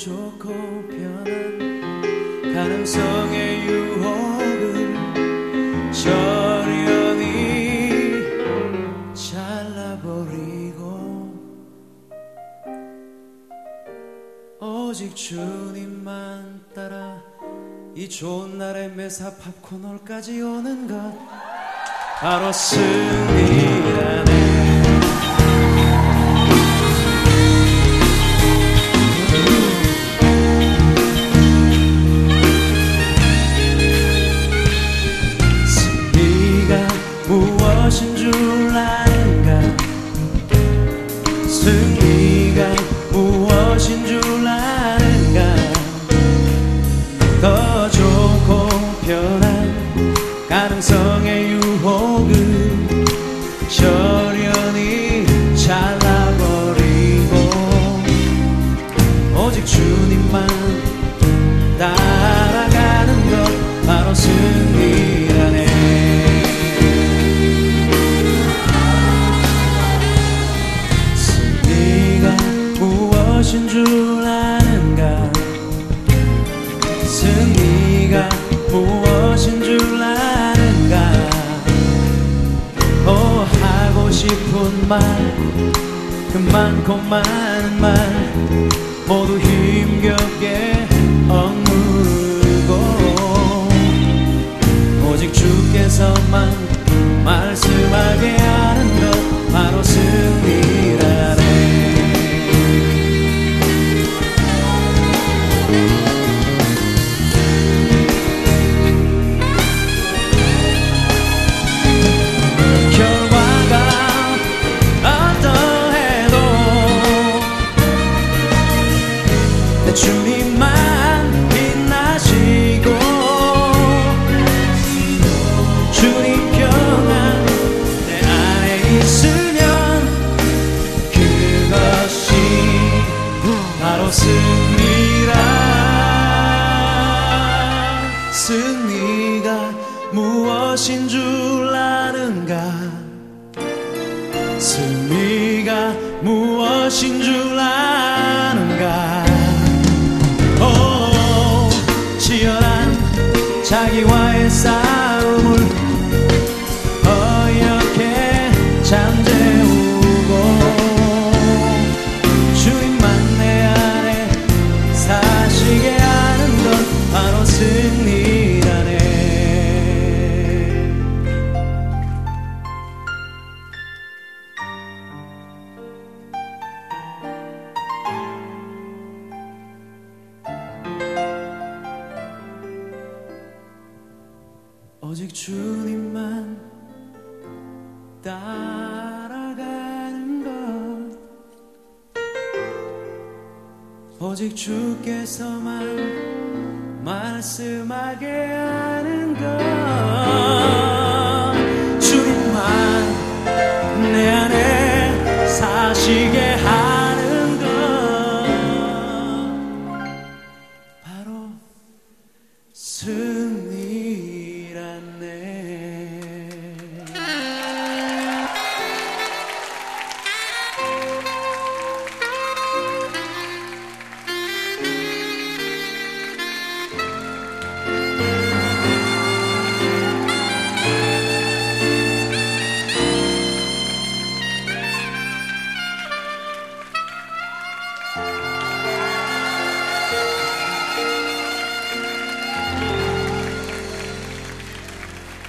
좋고 편한 가능성의 유혹을 저련히 잘라버리고 오직 주님만 따라 이 좋은 날에 매사 팝코널까지 오는 것. 바로 승리라네 오직 주님만 내 주님 오직 주님만 따라가는 것. 오직 주께서만 말씀하게 하는 것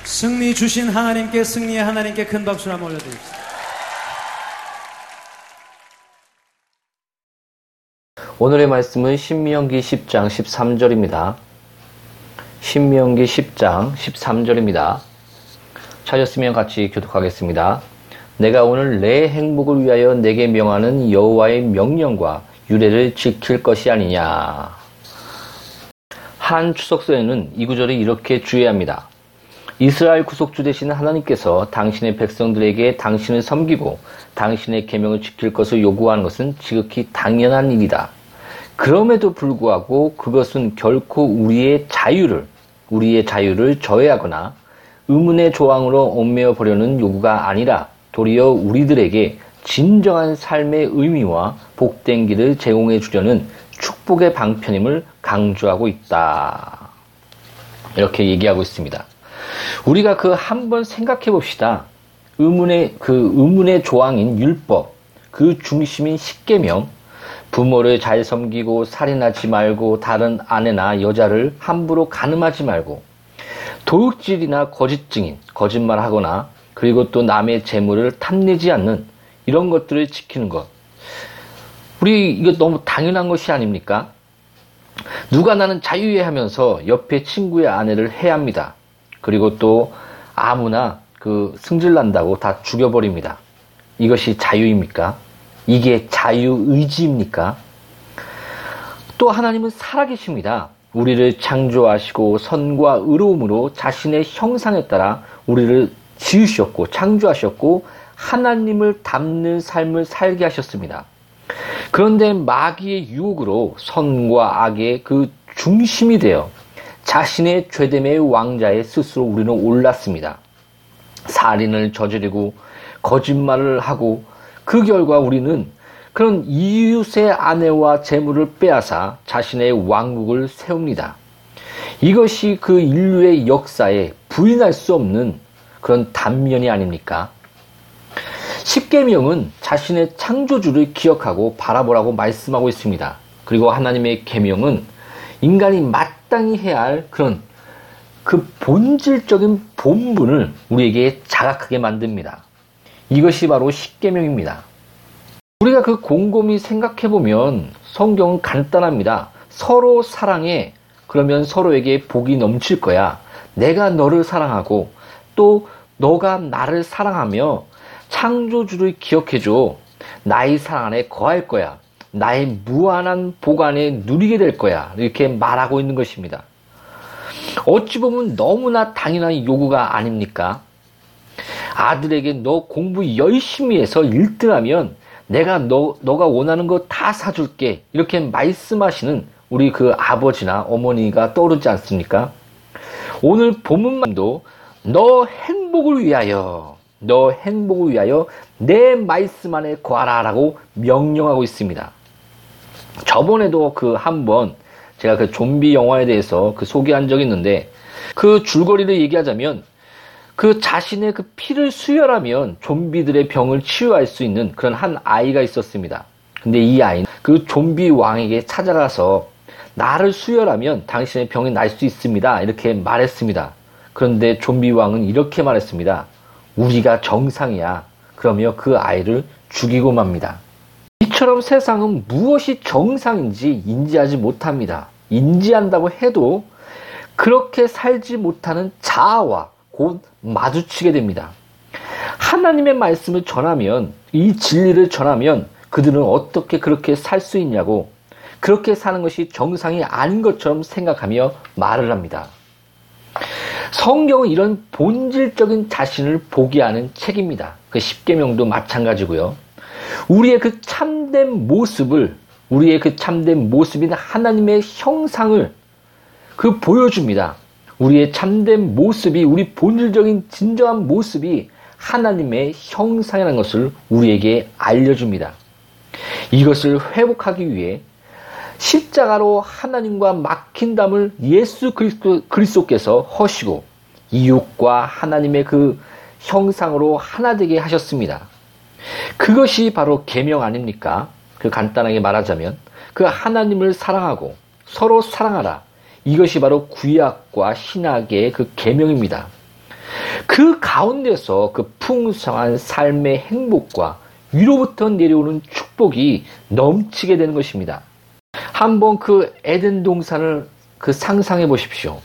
승리 주신 하나님께 승리의 하나님께 큰 박수를 한번 올려드립시다. 오늘의 말씀은 신명기 10장 13절입니다. 신명기 10장 13절입니다. 찾았으면 같이 교독하겠습니다. 내가 오늘 내 행복을 위하여 내게 명하는 여호와의 명령과 유례를 지킬 것이 아니냐. 한 추석서에는 이 구절이 이렇게 주의합니다. 이스라엘 구속주 되신 하나님께서 당신의 백성들에게 당신을 섬기고 당신의 계명을 지킬 것을 요구하는 것은 지극히 당연한 일이다. 그럼에도 불구하고 그것은 결코 우리의 자유를, 우리의 자유를 저해하거나 의문의 조항으로 얽매여 보려는 요구가 아니라 도리어 우리들에게 진정한 삶의 의미와 복된 길을 제공해 주려는 축복의 방편임을 강조하고 있다. 이렇게 얘기하고 있습니다. 우리가 그 한번 생각해 봅시다. 의문의 그 의문의 조항인 율법, 그 중심인 십계명, 부모를 잘 섬기고 살인하지 말고 다른 아내나 여자를 함부로 가늠하지 말고 도둑질이나 거짓 증인, 거짓말하거나 그리고 또 남의 재물을 탐내지 않는 이런 것들을 지키는 것. 우리 이거 너무 당연한 것이 아닙니까? 누가 나는 자유해 하면서 옆에 친구의 아내를 해합니다. 그리고 또 아무나 그 승질 난다고 다 죽여버립니다. 이것이 자유입니까? 이게 자유의지입니까? 또 하나님은 살아계십니다. 우리를 창조하시고 선과 의로움으로 자신의 형상에 따라 우리를 지으셨고 창조하셨고 하나님을 닮는 삶을 살게 하셨습니다. 그런데 마귀의 유혹으로 선과 악의 그 중심이 되어 자신의 죄됨의 왕자에 스스로 우리는 올랐습니다. 살인을 저지르고 거짓말을 하고 그 결과 우리는 그런 이웃의 아내와 재물을 빼앗아 자신의 왕국을 세웁니다. 이것이 그 인류의 역사에 부인할 수 없는 그런 단면이 아닙니까? 십계명은 자신의 창조주를 기억하고 바라보라고 말씀하고 있습니다. 그리고 하나님의 계명은 인간이 마땅히 해야 할 그런 그 본질적인 본분을 우리에게 자각하게 만듭니다. 이것이 바로 십계명입니다. 우리가 그 곰곰이 생각해 보면 성경은 간단합니다. 서로 사랑해. 그러면 서로에게 복이 넘칠 거야. 내가 너를 사랑하고 또 너가 나를 사랑하며 창조주를 기억해줘. 나의 사랑 안에 거할 거야. 나의 무한한 보관에 누리게 될 거야. 이렇게 말하고 있는 것입니다. 어찌 보면 너무나 당연한 요구가 아닙니까? 아들에게 너 공부 열심히 해서 1등하면 내가 너, 너가 원하는 거 다 사줄게. 이렇게 말씀하시는 우리 그 아버지나 어머니가 떠오르지 않습니까? 오늘 본문만도 너 행복을 위하여, 너 행복을 위하여 내 말씀 안에 거하라 라고 명령하고 있습니다. 저번에도 그 한번 제가 그 좀비 영화에 대해서 그 소개한 적이 있는데 그 줄거리를 얘기하자면 그 자신의 그 피를 수혈하면 좀비들의 병을 치유할 수 있는 그런 한 아이가 있었습니다. 근데 이 아이는 그 좀비 왕에게 찾아가서 나를 수혈하면 당신의 병이 날 수 있습니다. 이렇게 말했습니다. 그런데 좀비 왕은 이렇게 말했습니다. 우리가 정상이야. 그러며 그 아이를 죽이고 맙니다. 이처럼 세상은 무엇이 정상인지 인지하지 못합니다. 인지한다고 해도 그렇게 살지 못하는 자아와 곧 마주치게 됩니다. 하나님의 말씀을 전하면, 이 진리를 전하면 그들은 어떻게 그렇게 살 수 있냐고, 그렇게 사는 것이 정상이 아닌 것처럼 생각하며 말을 합니다. 성경은 이런 본질적인 자신을 보게 하는 책입니다. 그 십계명도 마찬가지고요. 우리의 그 참된 모습을 우리의 그 참된 모습인 하나님의 형상을 그 보여줍니다. 우리의 참된 모습이 우리 본질적인 진정한 모습이 하나님의 형상이라는 것을 우리에게 알려줍니다. 이것을 회복하기 위해 십자가로 하나님과 막힌 담을 예수 그리스도, 그리스도께서 허시고 이웃과 하나님의 그 형상으로 하나 되게 하셨습니다. 그것이 바로 계명 아닙니까? 그 간단하게 말하자면 그 하나님을 사랑하고 서로 사랑하라. 이것이 바로 구약과 신학의 그 계명입니다. 그 가운데서 그 풍성한 삶의 행복과 위로부터 내려오는 축복이 넘치게 되는 것입니다. 한번 그 에덴 동산을 그 상상해 보십시오.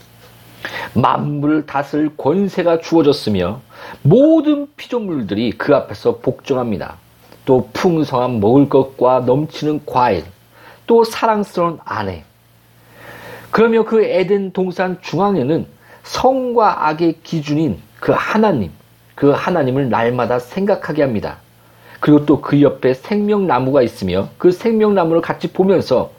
만물을 다스릴 권세가 주어졌으며 모든 피조물들이 그 앞에서 복종합니다. 또 풍성한 먹을 것과 넘치는 과일, 또 사랑스러운 아내. 그러며 그 에덴 동산 중앙에는 성과 악의 기준인 그 하나님, 그 하나님을 날마다 생각하게 합니다. 그리고 또 그 옆에 생명나무가 있으며 그 생명나무를 같이 보면서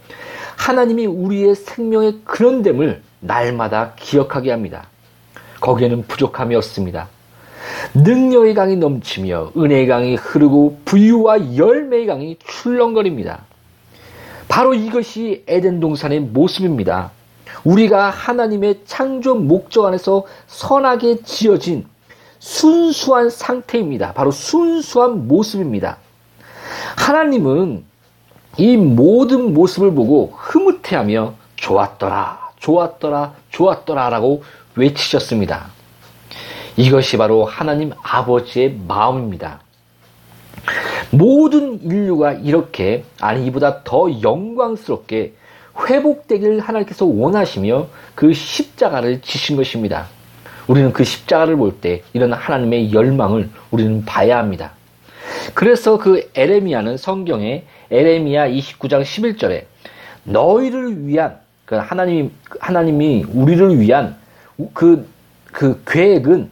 하나님이 우리의 생명의 근원됨을 날마다 기억하게 합니다. 거기에는 부족함이 없습니다. 능력의 강이 넘치며 은혜의 강이 흐르고 부유와 열매의 강이 출렁거립니다. 바로 이것이 에덴 동산의 모습입니다. 우리가 하나님의 창조 목적 안에서 선하게 지어진 순수한 상태입니다. 바로 순수한 모습입니다. 하나님은 이 모든 모습을 보고 흐뭇해하며 좋았더라, 좋았더라, 좋았더라 라고 외치셨습니다. 이것이 바로 하나님 아버지의 마음입니다. 모든 인류가 이렇게, 아니, 이보다 더 영광스럽게 회복되기를 하나님께서 원하시며 그 십자가를 지신 것입니다. 우리는 그 십자가를 볼 때 이런 하나님의 열망을 우리는 봐야 합니다. 그래서 그 에레미야는 성경에 에레미야 29장 11절에 너희를 위한 그 하나님이 하나님이 우리를 위한 그그 그 계획은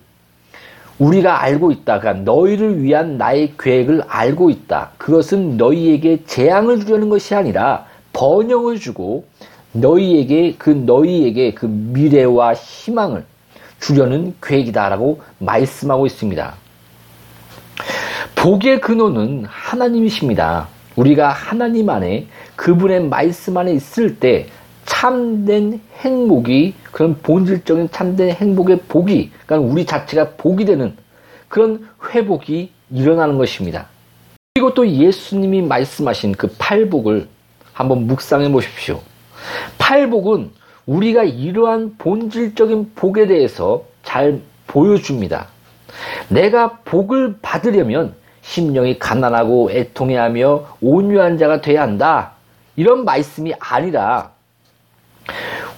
우리가 알고 있다. 그러니까 너희를 위한 나의 계획을 알고 있다. 그것은 너희에게 재앙을 주려는 것이 아니라 번영을 주고 너희에게 그 너희에게 그 미래와 희망을 주려는 계획이다라고 말씀하고 있습니다. 복의 근원은 하나님이십니다. 우리가 하나님 안에 그분의 말씀 안에 있을 때 참된 행복이 그런 본질적인 참된 행복의 복이 그러니까 우리 자체가 복이 되는 그런 회복이 일어나는 것입니다. 그리고 또 예수님이 말씀하신 그 팔복을 한번 묵상해 보십시오. 팔복은 우리가 이러한 본질적인 복에 대해서 잘 보여줍니다. 내가 복을 받으려면 심령이 가난하고 애통해하며 온유한 자가 돼야 한다. 이런 말씀이 아니라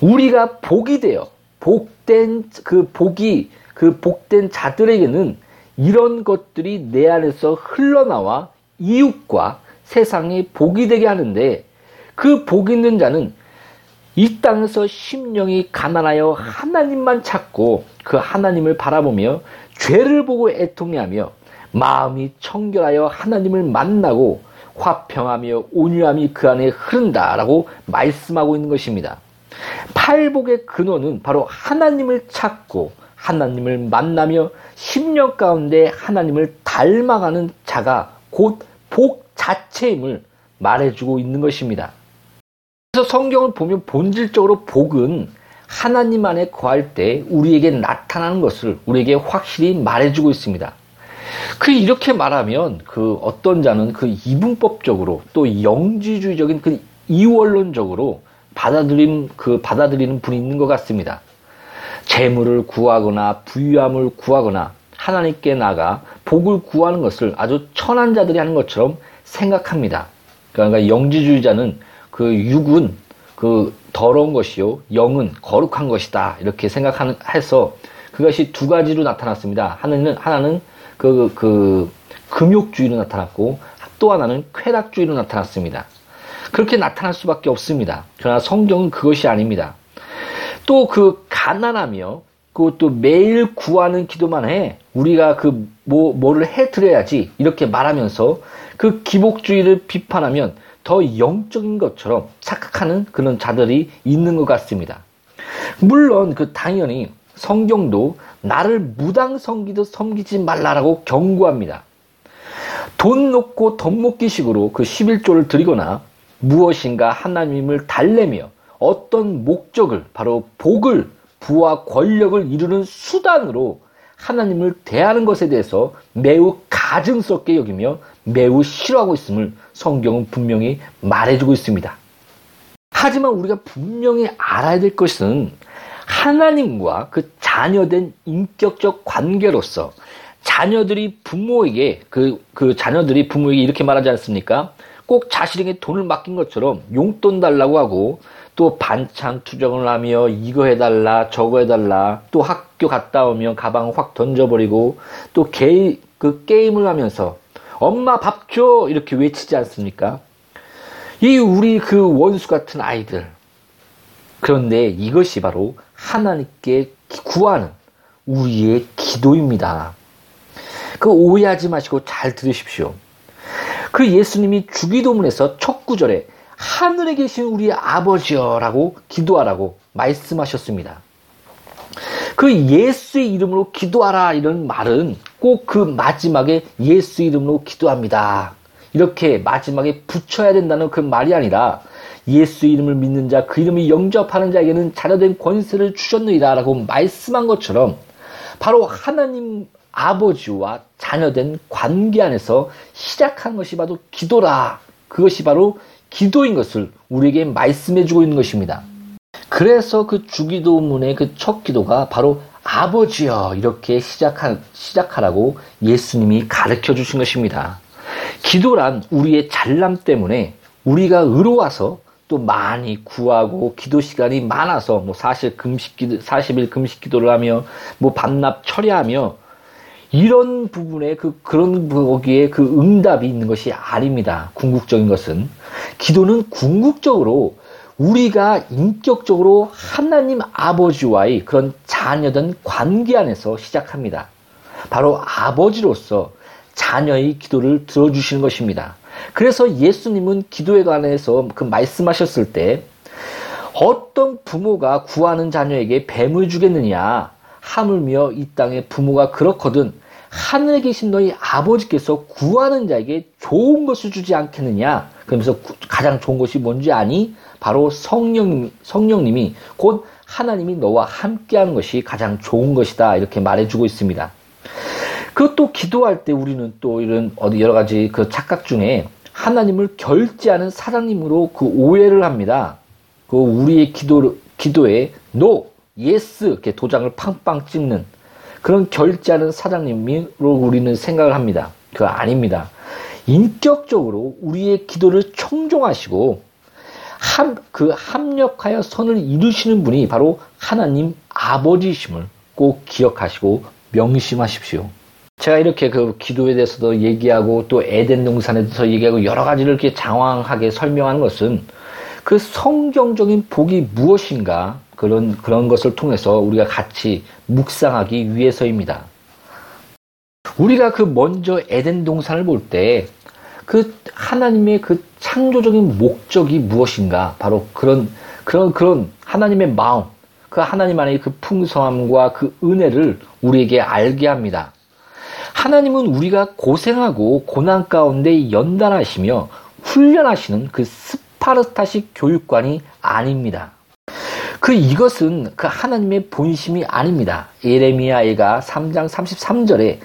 우리가 복이 되어 복된 그 복이 그 복된 자들에게는 이런 것들이 내 안에서 흘러나와 이웃과 세상에 복이 되게 하는데 그 복 있는 자는 이 땅에서 심령이 가난하여 하나님만 찾고 그 하나님을 바라보며 죄를 보고 애통해하며 마음이 청결하여 하나님을 만나고 화평하며 온유함이 그 안에 흐른다라고 말씀하고 있는 것입니다. 팔복의 근원은 바로 하나님을 찾고 하나님을 만나며 10년 가운데 하나님을 닮아가는 자가 곧 복 자체임을 말해주고 있는 것입니다. 그래서 성경을 보면 본질적으로 복은 하나님 안에 거할 때 우리에게 나타나는 것을 우리에게 확실히 말해주고 있습니다. 그 이렇게 말하면 그 어떤 자는 그 이분법적으로 또 영지주의적인 그 이원론적으로 받아들인 그 받아들이는 분이 있는 것 같습니다. 재물을 구하거나 부유함을 구하거나 하나님께 나가 복을 구하는 것을 아주 천한 자들이 하는 것처럼 생각합니다. 그러니까 영지주의자는 그 육은 그 더러운 것이요 영은 거룩한 것이다 이렇게 생각하는 해서 그것이 두 가지로 나타났습니다. 하나는 하나는 그, 그 금욕주의로 나타났고 또 하나는 쾌락주의로 나타났습니다. 그렇게 나타날 수밖에 없습니다. 그러나 성경은 그것이 아닙니다. 또 그 가난하며 그것도 매일 구하는 기도만 해 우리가 그 뭐 뭐를 해드려야지 이렇게 말하면서 그 기복주의를 비판하면 더 영적인 것처럼 착각하는 그런 자들이 있는 것 같습니다. 물론 그 당연히 성경도 나를 무당 섬기듯 섬기지 말라라고 경고합니다. 돈 놓고 덤먹기식으로 그 11조를 드리거나 무엇인가 하나님을 달래며 어떤 목적을 바로 복을 부와 권력을 이루는 수단으로 하나님을 대하는 것에 대해서 매우 가증스럽게 여기며 매우 싫어하고 있음을 성경은 분명히 말해주고 있습니다. 하지만 우리가 분명히 알아야 될 것은 하나님과 그 자녀된 인격적 관계로서 자녀들이 부모에게 그, 그 자녀들이 부모에게 이렇게 말하지 않습니까? 꼭 자신에게 돈을 맡긴 것처럼 용돈 달라고 하고 또 반찬 투정을 하며 이거 해달라 저거 해달라 또 학교 갔다 오면 가방 확 던져버리고 또 게, 그 게임을 하면서 엄마 밥 줘 이렇게 외치지 않습니까? 이 우리 그 원수 같은 아이들 그런데 이것이 바로 하나님께 구하는 우리의 기도입니다. 그 오해하지 마시고 잘 들으십시오. 그 예수님이 주기도문에서 첫 구절에 하늘에 계신 우리 아버지여라고 기도하라고 말씀하셨습니다. 그 예수의 이름으로 기도하라 이런 말은 꼭 그 마지막에 예수 이름으로 기도합니다. 이렇게 마지막에 붙여야 된다는 그 말이 아니라 예수 이름을 믿는 자, 그 이름이 영접하는 자에게는 자녀된 권세를 주셨느니라 라고 말씀한 것처럼 바로 하나님 아버지와 자녀된 관계 안에서 시작한 것이 바로 기도라. 그것이 바로 기도인 것을 우리에게 말씀해 주고 있는 것입니다. 그래서 그 주기도문의 그 첫 기도가 바로 아버지여 이렇게 시작하, 시작하라고 예수님이 가르쳐 주신 것입니다. 기도란 우리의 잘남 때문에 우리가 의로와서 또 많이 구하고 기도 시간이 많아서 뭐 사실 금식 기도 40일 금식 기도를 하며 뭐 반납 처리하며 이런 부분에 그 그런 거기에 그 응답이 있는 것이 아닙니다. 궁극적인 것은 기도는 궁극적으로 우리가 인격적으로 하나님 아버지와의 그런 자녀된 관계 안에서 시작합니다. 바로 아버지로서 자녀의 기도를 들어주시는 것입니다. 그래서 예수님은 기도에 관해서 그 말씀하셨을 때 어떤 부모가 구하는 자녀에게 뱀을 주겠느냐 하물며 이 땅에 부모가 그렇거든 하늘에 계신 너희 아버지께서 구하는 자에게 좋은 것을 주지 않겠느냐 그러면서 가장 좋은 것이 뭔지 아니 바로 성령 성령님이 곧 하나님이 너와 함께하는 것이 가장 좋은 것이다 이렇게 말해주고 있습니다. 그것도 기도할 때 우리는 또 이런 어디 여러 가지 그 착각 중에 하나님을 결제하는 사장님으로 그 오해를 합니다. 그 우리의 기도 기도에 no, yes 이렇게 도장을 팡팡 찍는 그런 결제하는 사장님으로 우리는 생각을 합니다. 그거 아닙니다. 인격적으로 우리의 기도를 청종하시고 함, 그 합력하여 선을 이루시는 분이 바로 하나님 아버지심을 꼭 기억하시고 명심하십시오. 제가 이렇게 그 기도에 대해서도 얘기하고 또 에덴 동산에 대해서 얘기하고 여러 가지를 이렇게 장황하게 설명하는 것은 그 성경적인 복이 무엇인가 그런 그런 것을 통해서 우리가 같이 묵상하기 위해서입니다. 우리가 그 먼저 에덴 동산을 볼 때 그 하나님의 그 창조적인 목적이 무엇인가 바로 그런 그런 그런 하나님의 마음 그 하나님 안의 그 풍성함과 그 은혜를 우리에게 알게 합니다. 하나님은 우리가 고생하고 고난 가운데 연단하시며 훈련하시는 그 스파르타식 교육관이 아닙니다. 그 이것은 그 하나님의 본심이 아닙니다. 예레미야가 3장 33절에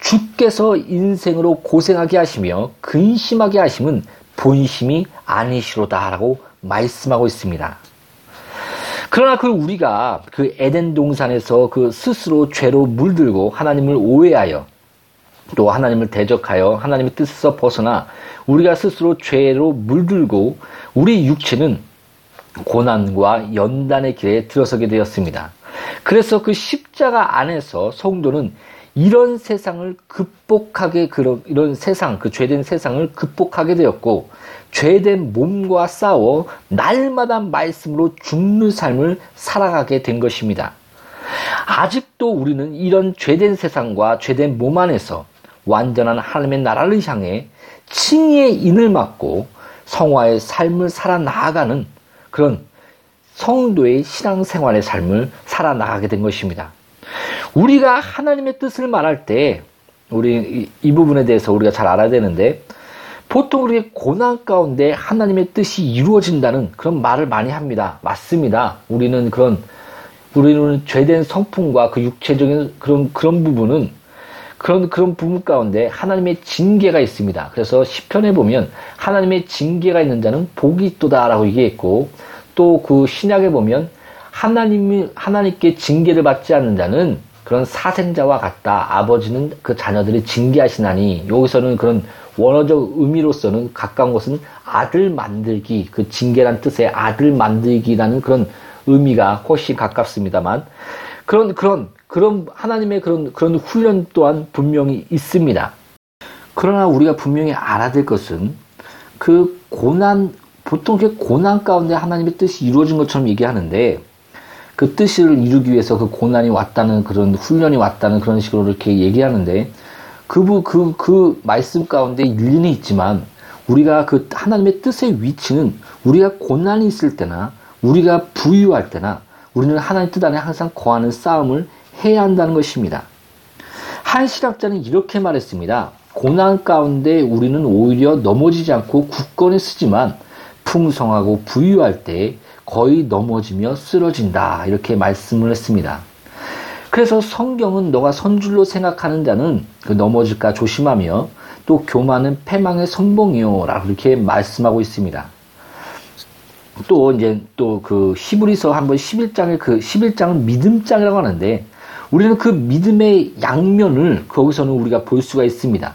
주께서 인생으로 고생하게 하시며 근심하게 하심은 본심이 아니시로다라고 말씀하고 있습니다. 그러나 그 우리가 그 에덴 동산에서 그 스스로 죄로 물들고 하나님을 오해하여 또 하나님을 대적하여 하나님의 뜻에서 벗어나 우리가 스스로 죄로 물들고 우리 육체는 고난과 연단의 길에 들어서게 되었습니다. 그래서 그 십자가 안에서 성도는 이런 세상을 극복하게 그런 이런 세상 그 죄된 세상을 극복하게 되었고 죄된 몸과 싸워 날마다 말씀으로 죽는 삶을 살아가게 된 것입니다. 아직도 우리는 이런 죄된 세상과 죄된 몸 안에서 완전한 하나님의 나라를 향해 칭의의 인을 맞고 성화의 삶을 살아 나아가는 그런 성도의 신앙생활의 삶을 살아 나가게 된 것입니다. 우리가 하나님의 뜻을 말할 때 우리 이 부분에 대해서 우리가 잘 알아야 되는데 보통 우리 고난 가운데 하나님의 뜻이 이루어진다는 그런 말을 많이 합니다. 맞습니다. 우리는 그런 우리는 죄된 성품과 그 육체적인 그런 그런 부분은 그런 그런 부분 가운데 하나님의 징계가 있습니다. 그래서 시편에 보면 하나님의 징계가 있는 자는 복이 있도다라고 얘기했고 또 그 신약에 보면 하나님이 하나님께 징계를 받지 않는 자는 그런 사생자와 같다. 아버지는 그 자녀들을 징계하시나니 여기서는 그런 원어적 의미로서는 가까운 것은 아들 만들기 그 징계란 뜻의 아들 만들기라는 그런 의미가 훨씬 가깝습니다만 그런 그런 그런 하나님의 그런 그런 훈련 또한 분명히 있습니다. 그러나 우리가 분명히 알아야 될 것은 그 고난 보통 그 고난 가운데 하나님의 뜻이 이루어진 것처럼 얘기하는데 그 뜻을 이루기 위해서 그 고난이 왔다는 그런 훈련이 왔다는 그런 식으로 이렇게 얘기하는데 그, 그, 그 말씀 가운데 일리는 있지만 우리가 그 하나님의 뜻의 위치는 우리가 고난이 있을 때나 우리가 부유할 때나 우리는 하나님 뜻 안에 항상 거하는 싸움을 해야 한다는 것입니다. 한 신학자는 이렇게 말했습니다. 고난 가운데 우리는 오히려 넘어지지 않고 굳건히 쓰지만 풍성하고 부유할 때 거의 넘어지며 쓰러진다. 이렇게 말씀을 했습니다. 그래서 성경은 너가 선줄로 생각하는 자는 그 넘어질까 조심하며 또 교만은 패망의 선봉이요. 라고 이렇게 말씀하고 있습니다. 또 이제 또 그 히브리서 한번 11장의 그 11장은 믿음장이라고 하는데 우리는 그 믿음의 양면을 거기서는 우리가 볼 수가 있습니다.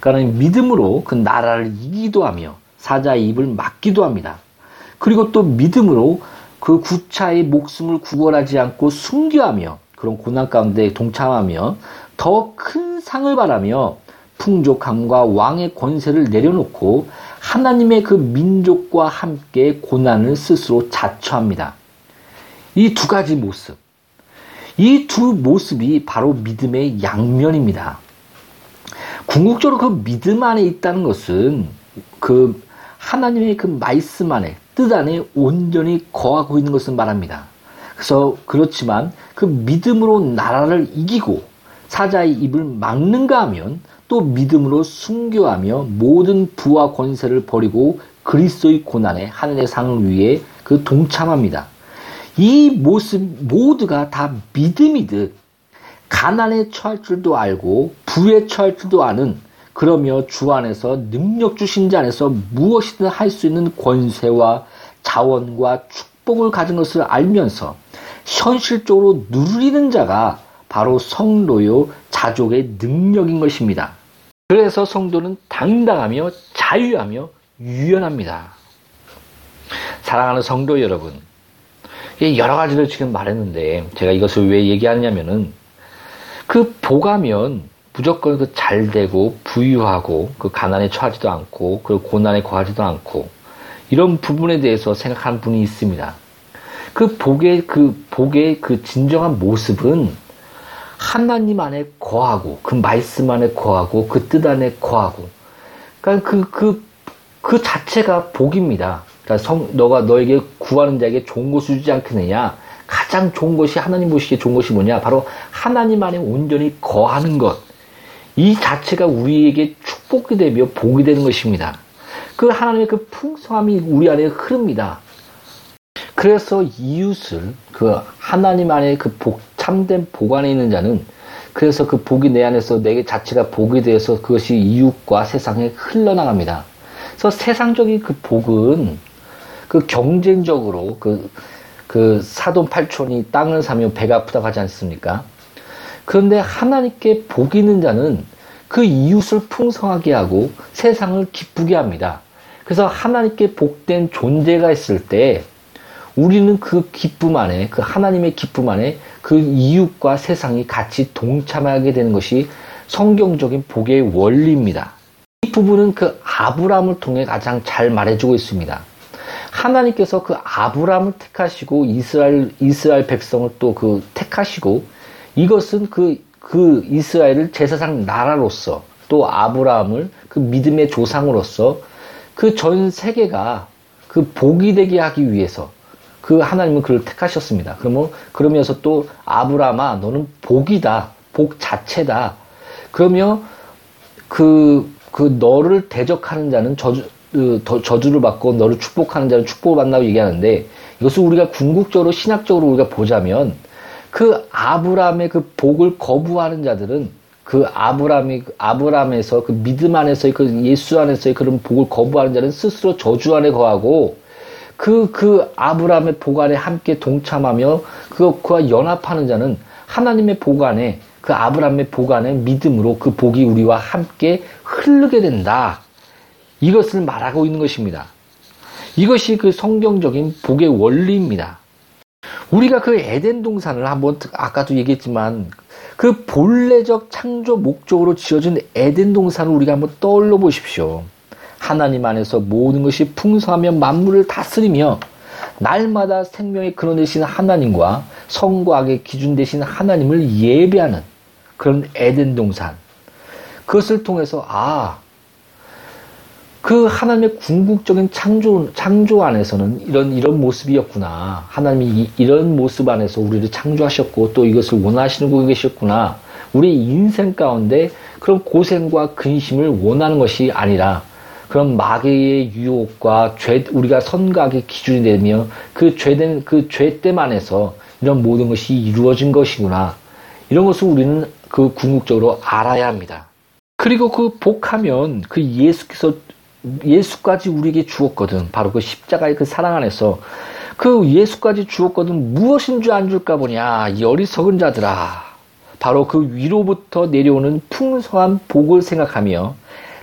그러니까 믿음으로 그 나라를 이기도 하며 사자의 입을 막기도 합니다. 그리고 또 믿음으로 그 구차의 목숨을 구걸하지 않고 순교하며 그런 고난 가운데 동참하며 더 큰 상을 바라며 풍족함과 왕의 권세를 내려놓고 하나님의 그 민족과 함께 고난을 스스로 자처합니다. 이 두 가지 모습. 이 두 모습이 바로 믿음의 양면입니다. 궁극적으로 그 믿음 안에 있다는 것은 그 하나님의 그 말씀 안에 뜻 안에 온전히 거하고 있는 것을 말합니다. 그래서 그렇지만 그 믿음으로 나라를 이기고 사자의 입을 막는가 하면 또 믿음으로 순교하며 모든 부와 권세를 버리고 그리스도의 고난에 하늘의 상을 위해 그 동참합니다. 이 모습 모두가 다 믿음이듯 가난에 처할 줄도 알고 부에 처할 줄도 아는 그러며 주 안에서 능력 주신 자 안에서 무엇이든 할 수 있는 권세와 자원과 축복을 가진 것을 알면서 현실적으로 누리는 자가 바로 성도요 자족의 능력인 것입니다. 그래서 성도는 당당하며 자유하며 유연합니다. 사랑하는 성도 여러분, 여러 가지를 지금 말했는데 제가 이것을 왜 얘기하냐면은 그 보가면 무조건 그 잘 되고 부유하고 그 가난에 처하지도 않고 그 고난에 거하지도 않고 이런 부분에 대해서 생각하는 분이 있습니다. 그 복의 그 복의 그 진정한 모습은 하나님 안에 거하고 그 말씀 안에 거하고 그 뜻 안에 거하고 그러니까 그 그, 그 자체가 복입니다. 그러니까 성, 너가 너에게 구하는 자에게 좋은 것을 주지 않겠느냐? 가장 좋은 것이 하나님 보시기에 좋은 것이 뭐냐? 바로 하나님 안에 온전히 거하는 것. 이 자체가 우리에게 축복이 되며 복이 되는 것입니다. 그 하나님의 그 풍성함이 우리 안에 흐릅니다. 그래서 이웃을 그 하나님 안에 그 복, 참된 복 안에 있는 자는 그래서 그 복이 내 안에서 내게 자체가 복이 되어서 그것이 이웃과 세상에 흘러나갑니다. 그래서 세상적인 그 복은 그 경쟁적으로 그, 그 사돈 팔촌이 땅을 사며 배가 아프다고 하지 않습니까? 그런데 하나님께 복 있는 자는 그 이웃을 풍성하게 하고 세상을 기쁘게 합니다. 그래서 하나님께 복된 존재가 있을 때 우리는 그 기쁨 안에, 그 하나님의 기쁨 안에 그 이웃과 세상이 같이 동참하게 되는 것이 성경적인 복의 원리입니다. 이 부분은 그 아브라함을 통해 가장 잘 말해주고 있습니다. 하나님께서 그 아브라함을 택하시고 이스라엘, 이스라엘 백성을 또 그 택하시고 이것은 그, 그 이스라엘을 제사상 나라로서 또 아브라함을 그 믿음의 조상으로서 그 전 세계가 그 복이 되게 하기 위해서 그 하나님은 그를 택하셨습니다. 그러면 그러면서 또 아브라함아 너는 복이다. 복 자체다. 그러며 그, 그 너를 대적하는 자는 저주, 그, 저주를 받고 너를 축복하는 자는 축복을 받는다고 얘기하는데 이것을 우리가 궁극적으로 신학적으로 우리가 보자면 그 아브라함의 그 복을 거부하는 자들은 그 아브라함이 아브라함에서 그 믿음 안에서의 그 예수 안에서의 그런 복을 거부하는 자는 스스로 저주 안에 거하고 그, 그 아브라함의 보관에 함께 동참하며 그, 그와 연합하는 자는 하나님의 보관에 그 아브라함의 보관에 믿음으로 그 복이 우리와 함께 흐르게 된다. 이것을 말하고 있는 것입니다. 이것이 그 성경적인 복의 원리입니다. 우리가 그 에덴 동산을 한번 아까도 얘기했지만 그 본래적 창조 목적으로 지어진 에덴 동산을 우리가 한번 떠올려 보십시오. 하나님 안에서 모든 것이 풍성하며 만물을 다스리며 날마다 생명의 근원 되신 하나님과 성과학의 기준 되신 하나님을 예배하는 그런 에덴 동산. 그것을 통해서 아, 그그 하나님의 궁극적인 창조, 창조 안에서는 이런, 이런 모습이었구나. 하나님이 이, 런 모습 안에서 우리를 창조하셨고 또 이것을 원하시는 분이 계셨구나. 우리 인생 가운데 그런 고생과 근심을 원하는 것이 아니라 그런 마귀의 유혹과 죄, 우리가 선각의 기준이 되며 그 죄된, 그 죄됨 안에서 이런 모든 것이 이루어진 것이구나. 이런 것을 우리는 그 궁극적으로 알아야 합니다. 그리고 그 복하면 그 예수께서 예수까지 우리에게 주었거든. 바로 그 십자가의 그 사랑 안에서 그 예수까지 주었거든. 무엇인 줄 안 줄까 보냐. 이 어리석은 자들아. 바로 그 위로부터 내려오는 풍성한 복을 생각하며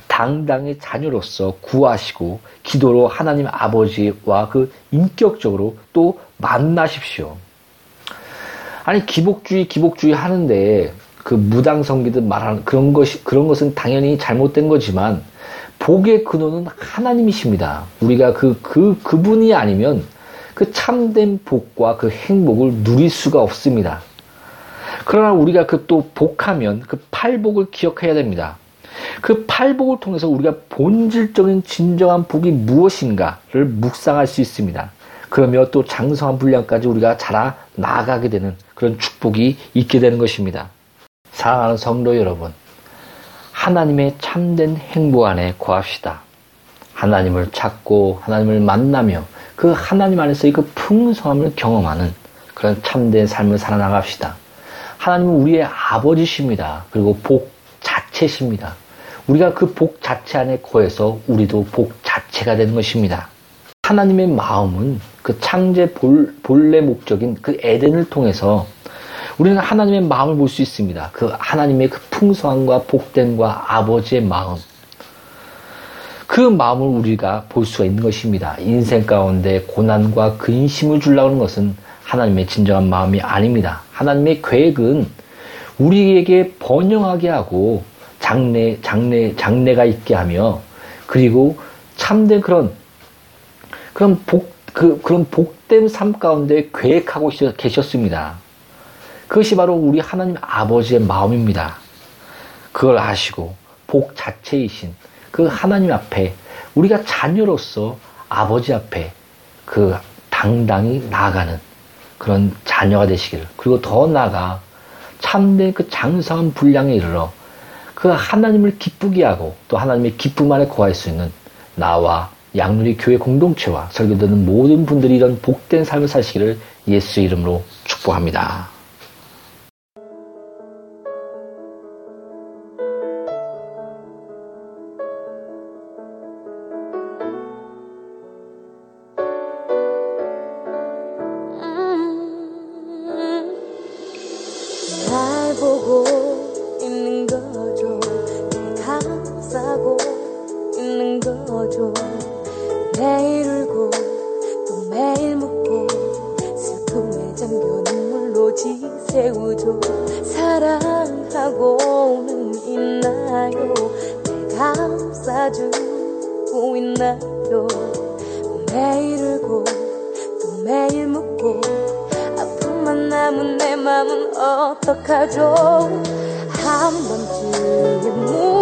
당당히 자녀로서 구하시고 기도로 하나님 아버지와 그 인격적으로 또 만나십시오. 아니 기복주의 기복주의 하는데 그 무당 성기들 말하는 그런 것이 그런 것은 당연히 잘못된 거지만 복의 근원은 하나님이십니다. 우리가 그, 그, 그분이 아니면 그 참된 복과 그 행복을 누릴 수가 없습니다. 그러나 우리가 그 또 복하면 그 팔복을 기억해야 됩니다. 그 팔복을 통해서 우리가 본질적인 진정한 복이 무엇인가를 묵상할 수 있습니다. 그러며 또 장성한 분량까지 우리가 자라 나아가게 되는 그런 축복이 있게 되는 것입니다. 사랑하는 성도 여러분, 하나님의 참된 행복 안에 거합시다. 하나님을 찾고 하나님을 만나며 그 하나님 안에서의 그 풍성함을 경험하는 그런 참된 삶을 살아나갑시다. 하나님은 우리의 아버지십니다. 그리고 복 자체십니다. 우리가 그 복 자체 안에 거해서 우리도 복 자체가 되는 것입니다. 하나님의 마음은 그 창제 볼, 본래 목적인 그 에덴을 통해서 우리는 하나님의 마음을 볼 수 있습니다. 그 하나님의 그 풍성함과 복됨과 아버지의 마음. 그 마음을 우리가 볼 수가 있는 것입니다. 인생 가운데 고난과 근심을 주려는 것은 하나님의 진정한 마음이 아닙니다. 하나님의 계획은 우리에게 번영하게 하고 장래, 장래, 장래가 있게 하며 그리고 참된 그런 그런 복, 그, 그런 복된 삶 가운데 계획하고 계셨습니다. 그것이 바로 우리 하나님 아버지의 마음입니다. 그걸 아시고 복 자체이신 그 하나님 앞에 우리가 자녀로서 아버지 앞에 그 당당히 나아가는 그런 자녀가 되시기를 그리고 더 나아가 참된 그 장성한 분량에 이르러 그 하나님을 기쁘게 하고 또 하나님의 기쁨 안에 거할 수 있는 나와 양누리 교회 공동체와 설교 듣는 모든 분들이 이런 복된 삶을 사시기를 예수 이름으로 축복합니다. 보고 있는 거죠. 내가 싸고 있는 거죠. 매일 울고 또 매일 묻고 슬픔에 잠겨 눈물로 지새우죠. 사랑하고 있나요. 내가 싸주고 있나요? 매일 울고 또 매일 묻고 아픔만 남은 내 맘은 어떡하죠? 한 번쯤은